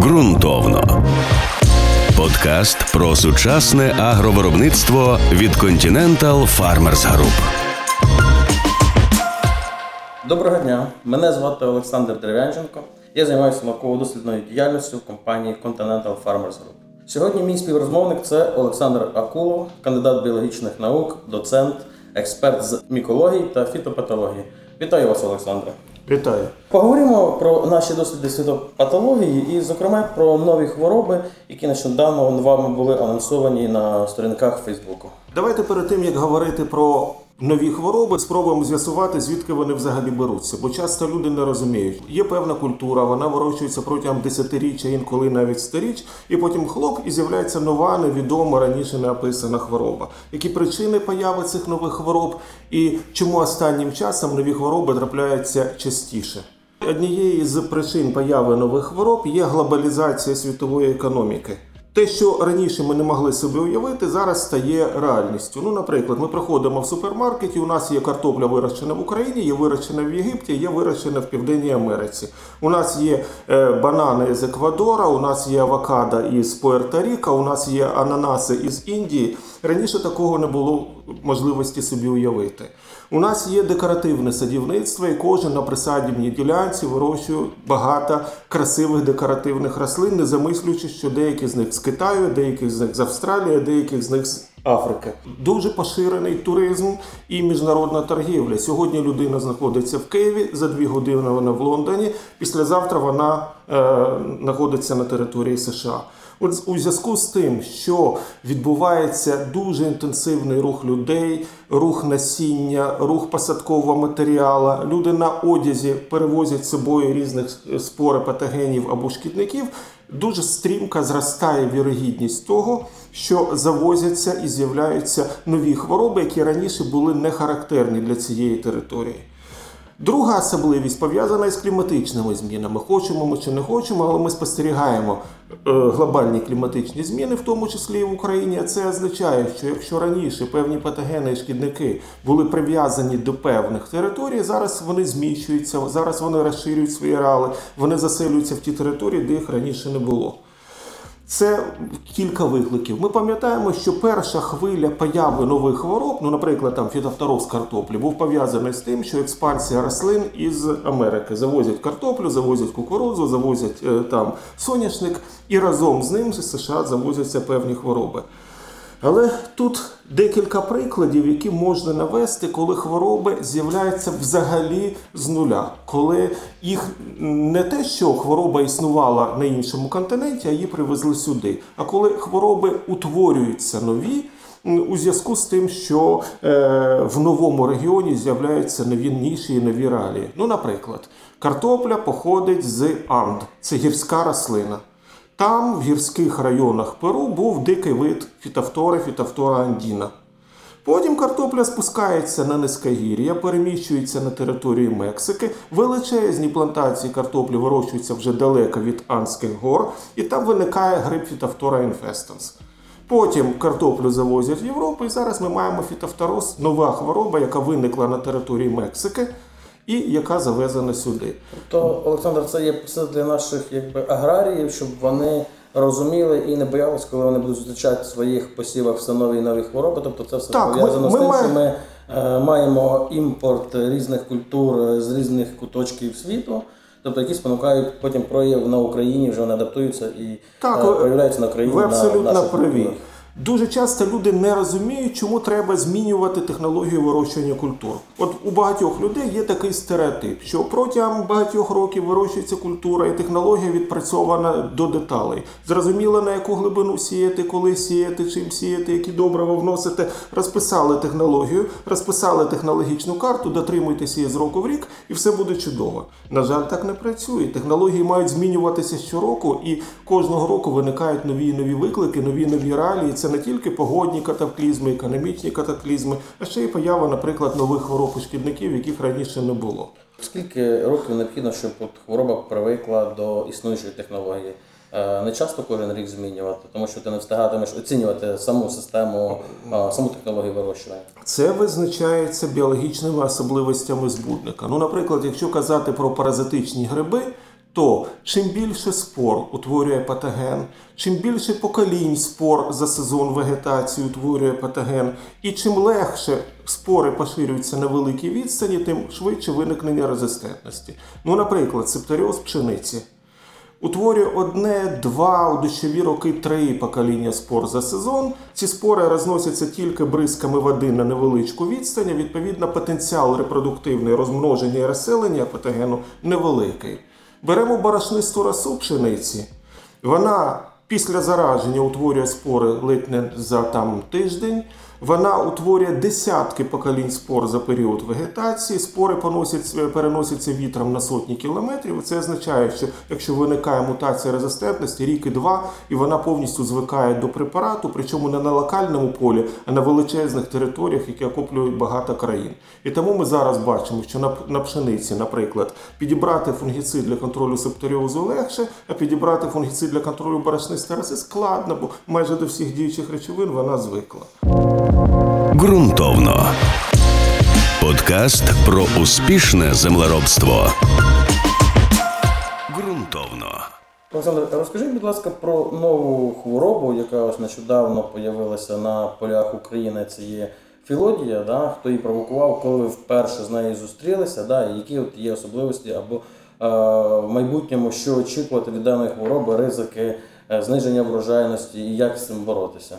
Ґрунтовно. Подкаст про сучасне агровиробництво від Continental Farmers Group. Доброго дня. Мене звати Олександр Дерев'янченко. Я займаюся науково-дослідною діяльністю в компанії Continental Farmers Group. Сьогодні мій співрозмовник це Олександр Акулов, кандидат біологічних наук, доцент, експерт з мікології та фітопатології. Вітаю вас, Олександре. Вітаю. Поговоримо про наші досліди світопатології і, зокрема, про нові хвороби, які нещодавно вами були анонсовані на сторінках Фейсбуку. Давайте перед тим як говорити про нові хвороби, спробуємо з'ясувати, звідки вони взагалі беруться. Бо часто люди не розуміють. Є певна культура, вона вирощується протягом десятиріччя, інколи навіть сторіч, і потім хлоп і з'являється нова, невідома раніше не описана хвороба. Які причини появи цих нових хвороб, і чому останнім часом нові хвороби трапляються частіше? Однією з причин появи нових хвороб є глобалізація світової економіки. Те, що раніше ми не могли собі уявити, зараз стає реальністю. Ну, наприклад, ми приходимо в супермаркеті. У нас є картопля вирощена в Україні, є вирощена в Єгипті, є вирощена в Південній Америці. У нас є е, банани з Еквадора, у нас є авокадо із Пуерто-Ріка, у нас є ананаси із Індії. Раніше такого не було можливості собі уявити. У нас є декоративне садівництво, і кожен на присадівній ділянці вирощує багато красивих декоративних рослин, не замислюючи, що деякі з них з Китаю, деякі з них з Австралії, деякі з них з Африки. Дуже поширений туризм і міжнародна торгівля. Сьогодні людина знаходиться в Києві, за дві години вона в Лондоні. Післязавтра вона е, знаходиться на території США. От у зв'язку з тим, що відбувається дуже інтенсивний рух людей, рух насіння, рух посадкового матеріалу, люди на одязі перевозять з собою різних спори патогенів або шкідників. Дуже стрімко зростає вірогідність того, що завозяться і з'являються нові хвороби, які раніше були не характерні для цієї території. Друга особливість пов'язана із кліматичними змінами. Хочемо ми чи не хочемо, але ми спостерігаємо е, глобальні кліматичні зміни, в тому числі і в Україні. Це означає, що якщо раніше певні патогени і шкідники були прив'язані до певних територій, зараз вони зміщуються, зараз вони розширюють свої ареали, вони заселюються в ті території, де їх раніше не було. Це кілька викликів. Ми пам'ятаємо, що перша хвиля появи нових хвороб, ну, наприклад, там фітофтороз картоплі, був пов'язаний з тим, що експансія рослин із Америки завозять картоплю, завозять кукурудзу, завозять е, там соняшник, і разом з ним з США завозяться певні хвороби. Але тут декілька прикладів, які можна навести, коли хвороби з'являються взагалі з нуля, коли їх не те, що хвороба існувала на іншому континенті, а її привезли сюди. А коли хвороби утворюються нові. У зв'язку з тим, що е, в новому регіоні з'являються нові ніші і нові реалії. Ну, наприклад, картопля походить з Анд, це гірська рослина. Там, в гірських районах Перу, був дикий вид фітофтори, фітофтора андіна. Потім картопля спускається на низькогір'я, переміщується на територію Мексики, величезні плантації картоплі вирощуються вже далеко від Анських гор, і там виникає гриб фітофтора інфестанс. Потім картоплю завозять в Європу, і зараз ми маємо фітофтороз, нова хвороба, яка виникла на території Мексики і яка завезена сюди. Тобто, Олександр, це є все для наших якби аграріїв, щоб вони розуміли і не боялись, коли вони будуть зустрічати в своїх посівах все нові і нові хвороби. Тобто це все Так, пов'язано ми- з тим, що ми е, маємо імпорт різних культур е, з різних куточків світу. Тобто, які спонукають потім прояв на Україні, вже вони адаптуються і Так, е, проявляються на Україні. Ви абсолютно наших праві. Дуже часто люди не розуміють, чому треба змінювати технологію вирощування культур. От у багатьох людей є такий стереотип, що протягом багатьох років вирощується культура, і технологія відпрацьована до деталей. Зрозуміло, на яку глибину сіяти, коли сіяти, чим сіяти, які добрива вносити. Розписали технологію, розписали технологічну карту, дотримуйтеся її з року в рік, і все буде чудово. На жаль, так не працює. Технології мають змінюватися щороку, і кожного року виникають нові і нові виклики, нові і нові реалії. Це не тільки погодні катаклізми, економічні катаклізми, а ще й поява, наприклад, нових хвороб і шкідників, яких раніше не було. Скільки років необхідно, щоб от хвороба привикла до існуючої технології? Е, Не часто кожен рік змінювати, тому що ти не встигатимеш оцінювати саму систему, е, саму технологію вирощування. Це визначається біологічними особливостями збудника. Ну, наприклад, якщо казати про паразитичні гриби, то чим більше спор утворює патоген, чим більше поколінь спор за сезон вегетації утворює патоген, і чим легше спори поширюються на великій відстані, тим швидше виникнення резистентності. Ну, наприклад, септоріоз пшениці. Утворює одне, два, у дощові роки три покоління спор за сезон. Ці спори розносяться тільки бризками води на невеличку відстань. Відповідно, потенціал репродуктивної розмноження і розселення патогену невеликий. Беремо борошнисту расу пшениці. Вона після зараження утворює спори ледь не за там тиждень. Вона утворює десятки поколінь спор за період вегетації. Спори поносять, переносяться вітром на сотні кілометрів. Це означає, що якщо виникає мутація резистентності, рік два, і вона повністю звикає до препарату, причому не на локальному полі, а на величезних територіях, які охоплюють багато країн. І тому ми зараз бачимо, що на, пшениці, наприклад, підібрати фунгіцид для контролю септоріозу легше, а підібрати фунгіцид для контролю борошнистої роси складно, бо майже до всіх діючих речовин вона звикла. Ґрунтовно. Подкаст про успішне землеробство. Ґрунтовно. Олександр, розкажіть, будь ласка, про нову хворобу, яка ось нещодавно з'явилася на полях України. Це є філодія, да? хто її провокував, коли ви вперше з нею зустрілися, да? і які от є особливості або е, в майбутньому, що очікувати від даної хвороби, ризики, е, зниження врожайності і як з цим боротися?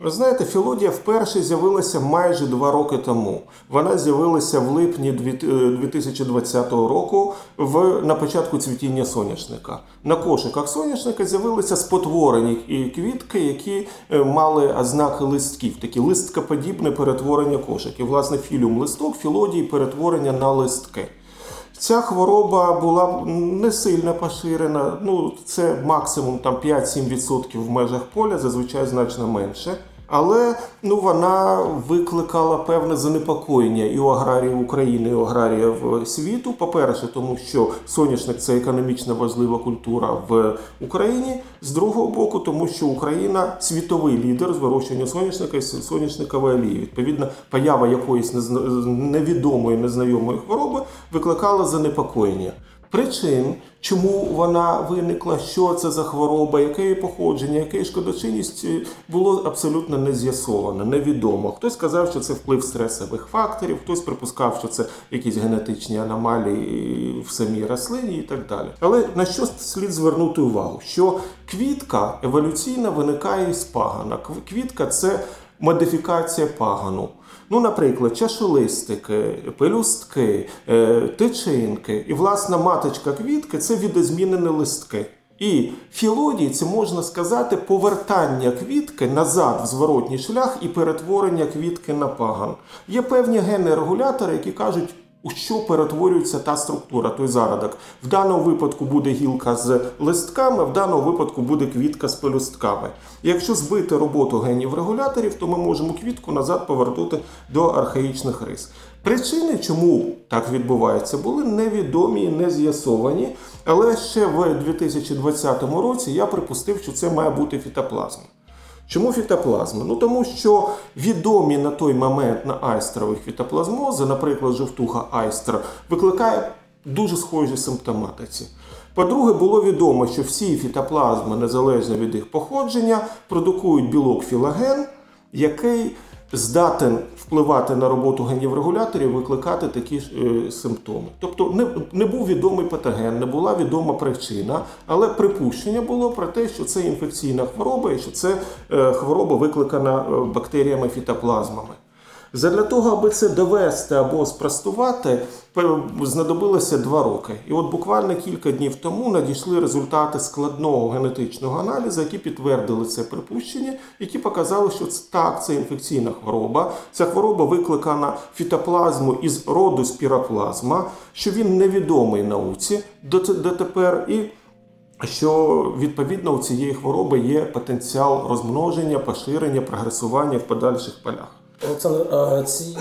Ви знаєте, філодія вперше з'явилася майже два роки тому. Вона з'явилася в липні 2020 року в, на початку цвітіння соняшника. На кошиках соняшника з'явилися спотворені квітки, які е, мали ознаки листків, такі листкоподібне перетворення кошиків. Власне, філіум листок, філодії перетворення на листки. Ця хвороба була не сильно поширена. Ну, це максимум там 5-7% в межах поля, зазвичай значно менше. Але ну вона викликала певне занепокоєння і у аграріїв України, і у аграріїв світу. По-перше, тому що соняшник це економічно важлива культура в Україні. З другого боку, тому що Україна світовий лідер з вирощування соняшника і соняшникової олії. Відповідно, поява якоїсь невідомої незнайомої хвороби викликала занепокоєння. Причин, чому вона виникла, що це за хвороба, яке її походження, яка шкодочинність, було абсолютно не з'ясовано, невідомо. Хтось сказав, що це вплив стресових факторів, хтось припускав, що це якісь генетичні аномалії в самій рослині і так далі. Але на що слід звернути увагу? Що квітка еволюційно виникає із пагана. Квітка це модифікація пагану. Ну, наприклад, чашелистики, пелюстки, е, тичинки. І, власна, маточка квітки це відозмінені листки. І філодії це можна сказати повертання квітки назад в зворотній шлях і перетворення квітки на паган. Є певні генні регулятори, які кажуть, у що перетворюється та структура, той зародок. В даному випадку буде гілка з листками, в даному випадку буде квітка з пелюстками. Якщо збити роботу генів регуляторів, то ми можемо квітку назад повернути до архаїчних рис. Причини, чому так відбувається, були невідомі і не з'ясовані. Але ще в 2020 році я припустив, що це має бути фітоплазма. Чому фітоплазма? Ну тому що відомі на той момент на айстрових фітоплазмози, наприклад, жовтуха айстра, викликає дуже схожі симптоматиці. По-друге, було відомо, що всі фітоплазми, незалежно від їх походження, продукують білок філаген, який здатен впливати на роботу генів регуляторів, викликати такі е, симптоми. Тобто не, не був відомий патоген, не була відома причина, але припущення було про те, що це інфекційна хвороба і що це е, хвороба викликана е, бактеріями фітоплазмами. Задля того, аби це довести або спростувати, знадобилося два роки. І от буквально кілька днів тому надійшли результати складного генетичного аналізу, які підтвердили це припущення, які показали, що це так, це інфекційна хвороба. Ця хвороба викликана фітоплазму із роду спіроплазма, що він невідомий науці дотепер. і що відповідно у цієї хвороби є потенціал розмноження, поширення, прогресування в подальших полях. Олександр, а ці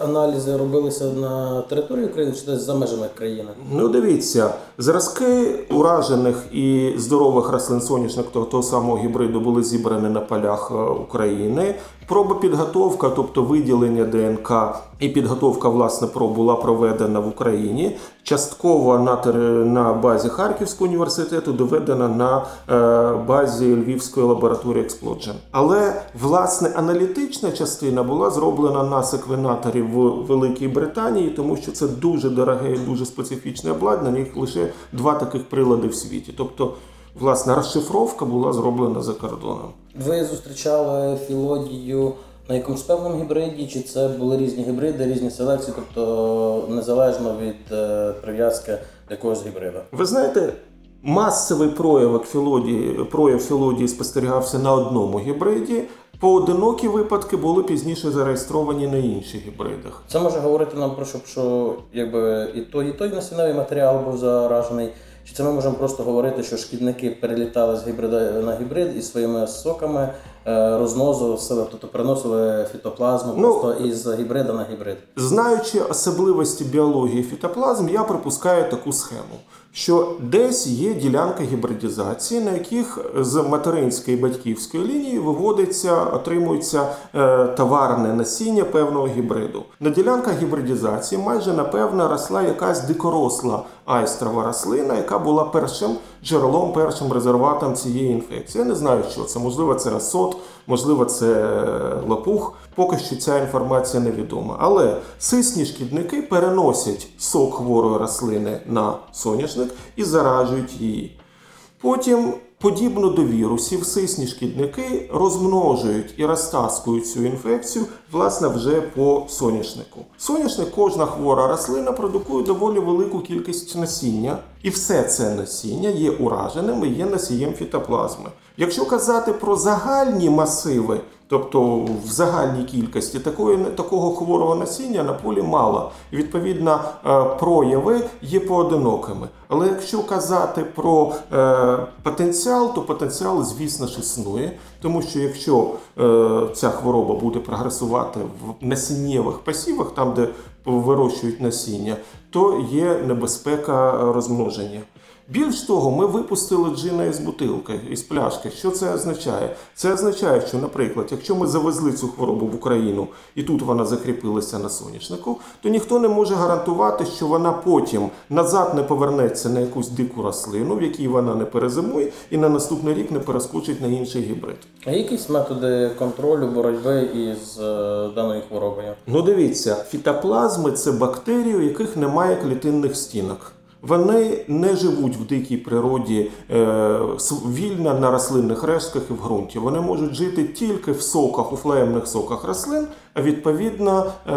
аналізи робилися на території України чи десь за межами країни? Ну, дивіться, зразки уражених і здорових рослин соняшник того, того самого гібриду були зібрані на полях е, України. Пробопідготовка, тобто виділення ДНК і підготовка власне проб була проведена в Україні. Частково на на базі Харківського університету доведена на е, базі Львівської лабораторії Explosion. Але власне аналітична частина була зроблена на секвенаторі в Великій Британії, тому що це дуже дороге і дуже специфічне обладнання. Їх лише два таких прилади в світі. Тобто, власне, розшифровка була зроблена за кордоном. Ви зустрічали філодію на якомусь певному гібриді, чи це були різні гібриди, різні селекції, тобто незалежно від е, прив'язки до якогось гібрида? Ви знаєте, масовий прояв філодії, прояв філодії спостерігався на одному гібриді. Поодинокі випадки були пізніше зареєстровані на інших гібридах. Це може говорити нам про що, що якби і той, і той насінневий матеріал був заражений. Чи це ми можемо просто говорити, що шкідники перелітали з гібрида на гібрид із своїми соками е, розносили, тобто переносили фітоплазму ну, просто із гібрида на гібрид? Знаючи особливості біології фітоплазм, я припускаю таку схему що десь є ділянка гібридізації, на яких з материнської і батьківської лінії виводиться, отримується е, товарне насіння певного гібриду. На ділянках гібридізації майже напевно росла якась дикоросла айстрова рослина, яка була першим джерелом, першим резерватом цієї інфекції. Я не знаю, що це. Можливо, це асот, можливо, це лопух. Поки що ця інформація невідома. Але сисні шкідники переносять сок хворої рослини на соняшник і заражують її. Потім Подібно до вірусів, сисні шкідники розмножують і розтаскують цю інфекцію власне вже по соняшнику. Соняшник кожна хвора рослина продукує доволі велику кількість насіння, і все це насіння є ураженим і є носієм фітоплазми. Якщо казати про загальні масиви, тобто в загальній кількості такої, такого хворого насіння на полі мало. І відповідно е, прояви є поодинокими. Але якщо казати про е, потенціал, то потенціал, звісно ж, існує, тому що якщо е, ця хвороба буде прогресувати в насіннєвих пасівах, там де вирощують насіння, то є небезпека розмноження. Більш того, ми випустили джина із бутилки, із пляшки. Що це означає? Це означає, що, наприклад, якщо ми завезли цю хворобу в Україну і тут вона закріпилася на соняшнику, то ніхто не може гарантувати, що вона потім назад не повернеться на якусь дику рослину, в якій вона не перезимує, і на наступний рік не перескочить на інший гібрид. А якісь методи контролю боротьби із е, даною хворобою? Ну, дивіться, фітоплазми це бактерії, у яких немає клітинних стінок. Вони не живуть в дикій природі е, вільно на рослинних рештках і в ґрунті. Вони можуть жити тільки в соках, у флеємних соках рослин, а відповідно е,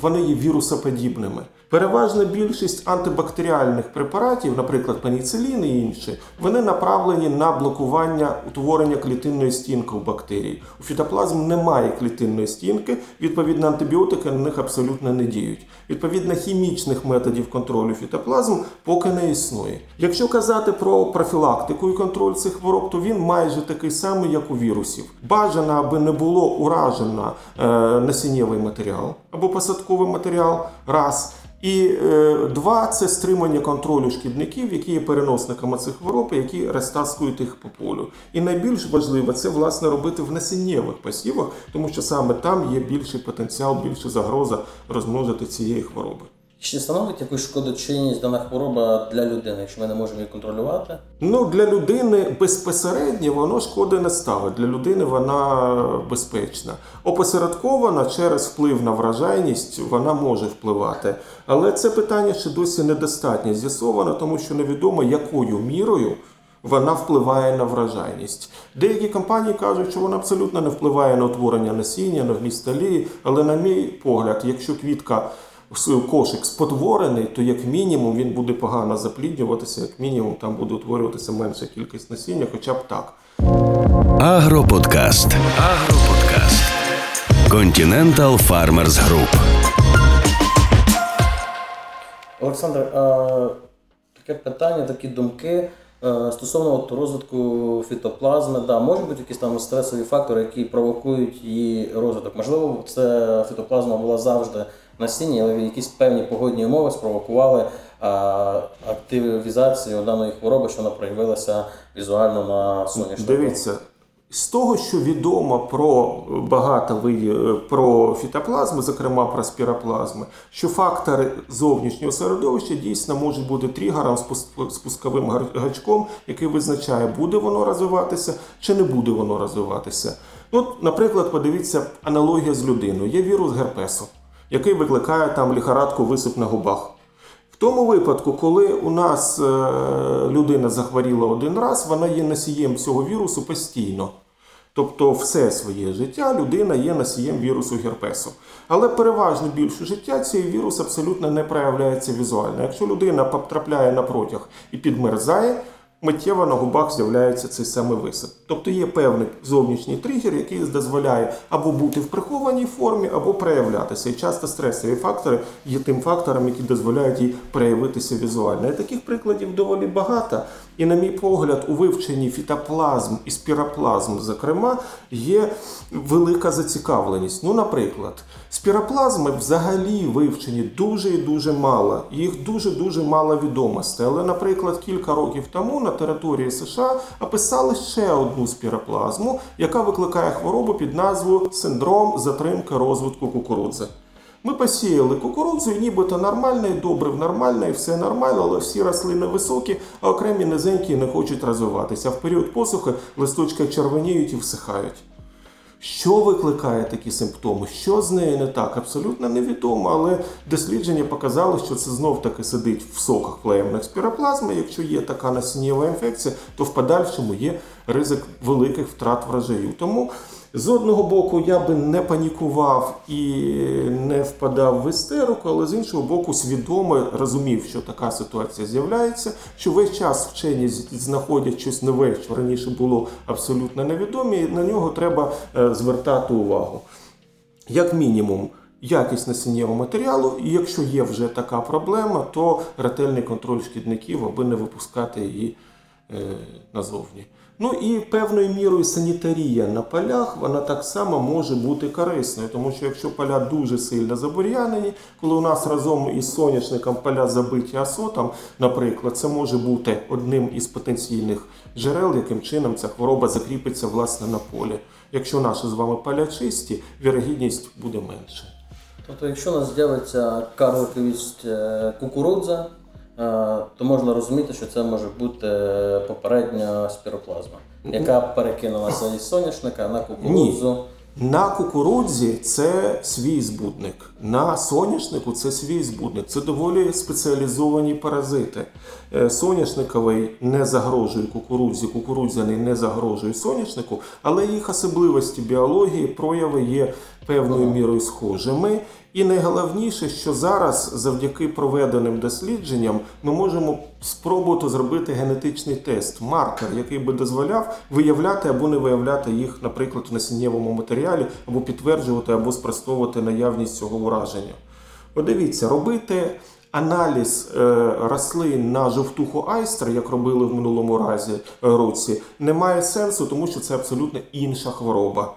вони є вірусоподібними. Переважна більшість антибактеріальних препаратів, наприклад, пеніцилін і інші, вони направлені на блокування утворення клітинної стінки у бактерії. У фітоплазм немає клітинної стінки, відповідно, антибіотики на них абсолютно не діють. Відповідно, хімічних методів контролю фітоплазм поки не існує. Якщо казати про профілактику і контроль цих хвороб, то він майже такий самий, як у вірусів. Бажано, аби не було уражено е, насіннєвий матеріал або посадковий матеріал. раз. І е, два це стримання контролю шкідників, які є переносниками цих хвороб, які розтаскують їх по полю. І найбільш важливо це власне робити в насіннєвих посівах, тому що саме там є більший потенціал, більша загроза розмножити цієї хвороби. Чи становить якусь шкодочинність дана хвороба для людини, якщо ми не можемо її контролювати? Ну для людини безпосередньо воно шкоди не ставить. Для людини вона безпечна. Опосередкована через вплив на вражайність вона може впливати. Але це питання ще досі недостатньо з'ясовано, тому що невідомо, якою мірою. Вона впливає на вражайність. Деякі компанії кажуть, що вона абсолютно не впливає на утворення насіння, на вміст але, на мій погляд, якщо квітка кошик спотворений, то як мінімум він буде погано запліднюватися, як мінімум там буде утворюватися менша кількість насіння, хоча б так. Агроподкаст. Агроподкаст. Continental Farmers Group. Олександр, а, таке питання, такі думки. Е, стосовно от розвитку фітоплазми, да, можуть бути якісь там стресові фактори, які провокують її розвиток. Можливо, це фітоплазма була завжди насіння, але якісь певні погодні умови спровокували а, активізацію даної хвороби, що вона проявилася візуально на сонячному. Дивіться, З того, що відомо про багато видів про фітоплазми, зокрема про спіроплазми, що фактори зовнішнього середовища дійсно можуть бути тригером спусковим гачком, який визначає, буде воно розвиватися чи не буде воно розвиватися. Ну, Наприклад, подивіться аналогія з людиною. Є вірус герпесу, який викликає там ліхорадку висип на губах. В тому випадку, коли у нас е, людина захворіла один раз, вона є носієм цього вірусу постійно. Тобто, все своє життя людина є носієм вірусу герпесу. Але переважно більше життя цей вірус абсолютно не проявляється візуально. Якщо людина потрапляє на протяг і підмерзає, миттєво на губах з'являється цей самий висип. Тобто є певний зовнішній тригер, який дозволяє або бути в прихованій формі, або проявлятися. І часто стресові фактори є тим фактором, які дозволяють їй проявитися візуально. І таких прикладів доволі багато. І, на мій погляд, у вивченні фітоплазм і спіроплазм, зокрема, є велика зацікавленість. Ну, наприклад, спіроплазми взагалі вивчені дуже і дуже мало. Їх дуже-дуже мало відомостей. Але, наприклад, кілька років тому на території США описали ще одну спіроплазму, яка викликає хворобу під назвою синдром затримки розвитку кукурудзи. Ми посіяли кукурудзу, і нібито нормально, і добрив нормально, і все нормально, але всі рослини високі, а окремі низенькі не хочуть розвиватися. В період посухи листочки червоніють і всихають. Що викликає такі симптоми? Що з нею не так? Абсолютно невідомо, але дослідження показали, що це знов-таки сидить в соках флеємних спіроплазми. Якщо є така насіннєва інфекція, то в подальшому є ризик великих втрат врожаю. Тому з одного боку, я би не панікував і не впадав в істерику, але з іншого боку, свідомо розумів, що така ситуація з'являється, що весь час вчені знаходять щось нове, що раніше було абсолютно невідоме, і на нього треба е, звертати увагу. Як мінімум, якість насіннєвого матеріалу, і якщо є вже така проблема, то ретельний контроль шкідників, аби не випускати її е, назовні. Ну і певною мірою санітарія на полях вона так само може бути корисною, тому що якщо поля дуже сильно забур'янені, коли у нас разом із соняшником поля забиті асотом, наприклад, це може бути одним із потенційних джерел, яким чином ця хвороба закріпиться власне на полі. Якщо наші з вами поля чисті, вірогідність буде менше. Тобто, якщо у нас з'явиться карликовість е, кукурудза, то можна розуміти, що це може бути попередня спіроплазма, яка перекинулася із соняшника на кукурудзу. Ні. На кукурудзі це свій збудник, на соняшнику це свій збудник. Це доволі спеціалізовані паразити. Е, соняшниковий не загрожує кукурудзі, кукурудзяний не загрожує соняшнику, але їх особливості біології, прояви є певною мірою схожими. І найголовніше, що зараз, завдяки проведеним дослідженням, ми можемо спробувати зробити генетичний тест, маркер, який би дозволяв виявляти або не виявляти їх, наприклад, в насіннєвому матеріалі, або підтверджувати, або спростовувати наявність цього ураження. Подивіться, робити. Аналіз е, рослин на жовтуху айстра, як робили в минулому разі е, році, не має сенсу, тому що це абсолютно інша хвороба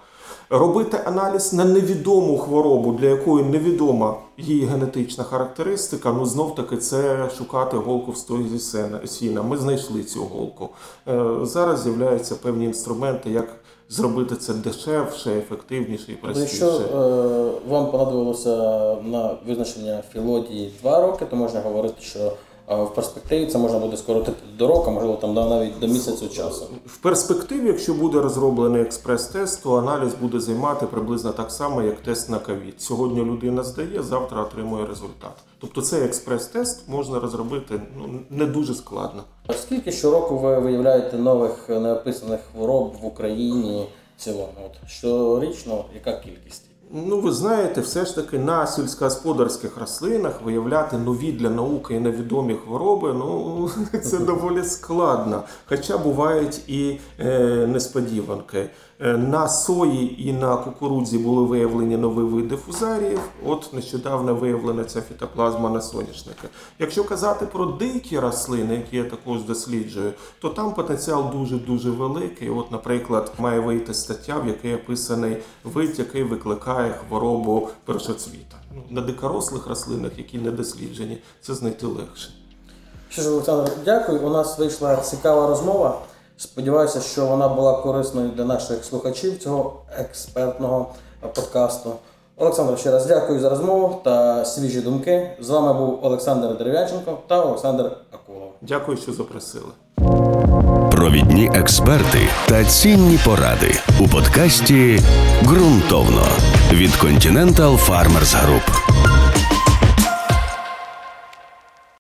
робити аналіз на невідому хворобу, для якої невідома її генетична характеристика. Ну знов таки це шукати голку в стої сіна. Ми знайшли цю голку. Е, зараз з'являються певні інструменти, як зробити це дешевше, ефективніше і простіше. Якщо е, вам понадобилося на визначення філодії два роки, то можна говорити, що в перспективі це можна буде скоротити до року, можливо, там навіть до місяцю часу. В перспективі, якщо буде розроблений експрес-тест, то аналіз буде займати приблизно так само, як тест на ковід. Сьогодні людина здає, завтра отримує результат. Тобто цей експрес-тест можна розробити ну не дуже складно. Скільки щороку ви виявляєте нових неописаних хвороб в Україні в цілому? От щорічно, яка кількість? Ну, ви знаєте, все ж таки на сільськогосподарських рослинах виявляти нові для науки і невідомі хвороби, ну це доволі складно. Хоча бувають і е, несподіванки. Е, на сої і на кукурудзі були виявлені нові види фузаріїв. От нещодавно виявлена ця фітоплазма на соняшника. Якщо казати про дикі рослини, які я також досліджую, то там потенціал дуже-дуже великий. От, наприклад, має вийти стаття, в якій описаний вид, який викликає хворобу першоцвіта. Ну, на дикорослих рослинах, які не досліджені, це знайти легше. Що ж, Олександр, дякую. У нас вийшла цікава розмова. Сподіваюся, що вона була корисною для наших слухачів цього експертного подкасту. Олександр, ще раз дякую за розмову та свіжі думки. З вами був Олександр Дерев'янченко та Олександр Акулов. Дякую, що запросили. Провідні експерти та цінні поради у подкасті Ґрунтовно від Continental Farmers Group.